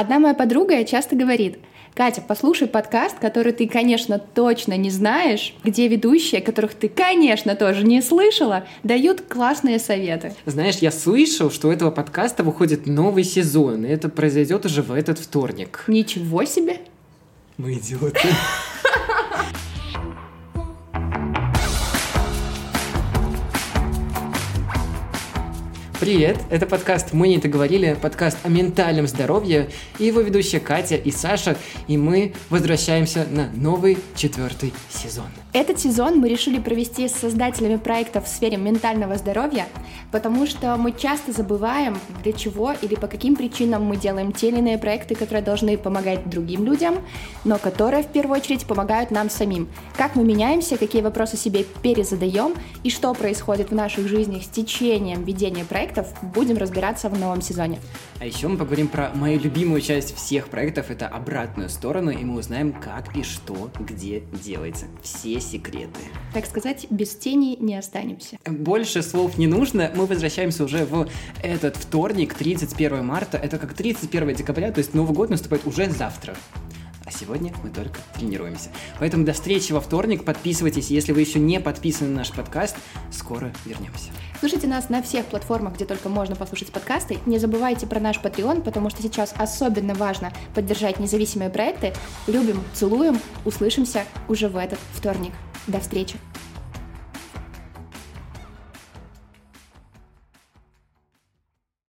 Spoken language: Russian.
Одна моя подруга часто говорит, Катя, послушай подкаст, который ты, конечно, точно не знаешь, где ведущие, которых ты, конечно, тоже не слышала, дают классные советы. Знаешь, я слышал, что у этого подкаста выходит новый сезон, и это произойдет уже в этот вторник. Ничего себе! Мы идиоты. Привет, это подкаст «Мы не это говорили», подкаст о ментальном здоровье, и его ведущая Катя и Саша, и мы возвращаемся на новый четвертый сезон. Этот сезон мы решили провести с создателями проектов в сфере ментального здоровья, потому что мы часто забываем, для чего или по каким причинам мы делаем те или иные проекты, которые должны помогать другим людям, но которые в первую очередь помогают нам самим. Как мы меняемся, какие вопросы себе перезадаем и что происходит в наших жизнях с течением ведения проекта, проектов будем разбираться в новом сезоне. А еще мы поговорим про мою любимую часть всех проектов, это обратную сторону, и мы узнаем, как и что, где делается. Все секреты. Так сказать, без тени не останемся. Больше слов не нужно, мы возвращаемся уже в этот вторник, 31 марта, это как 31 декабря, то есть Новый год наступает уже завтра. А сегодня мы только тренируемся. Поэтому до встречи во вторник. Подписывайтесь, если вы еще не подписаны на наш подкаст. Скоро вернемся. Слушайте нас на всех платформах, где только можно послушать подкасты. Не забывайте про наш Patreon, потому что сейчас особенно важно поддержать независимые проекты. Любим, целуем, услышимся уже в этот вторник. До встречи!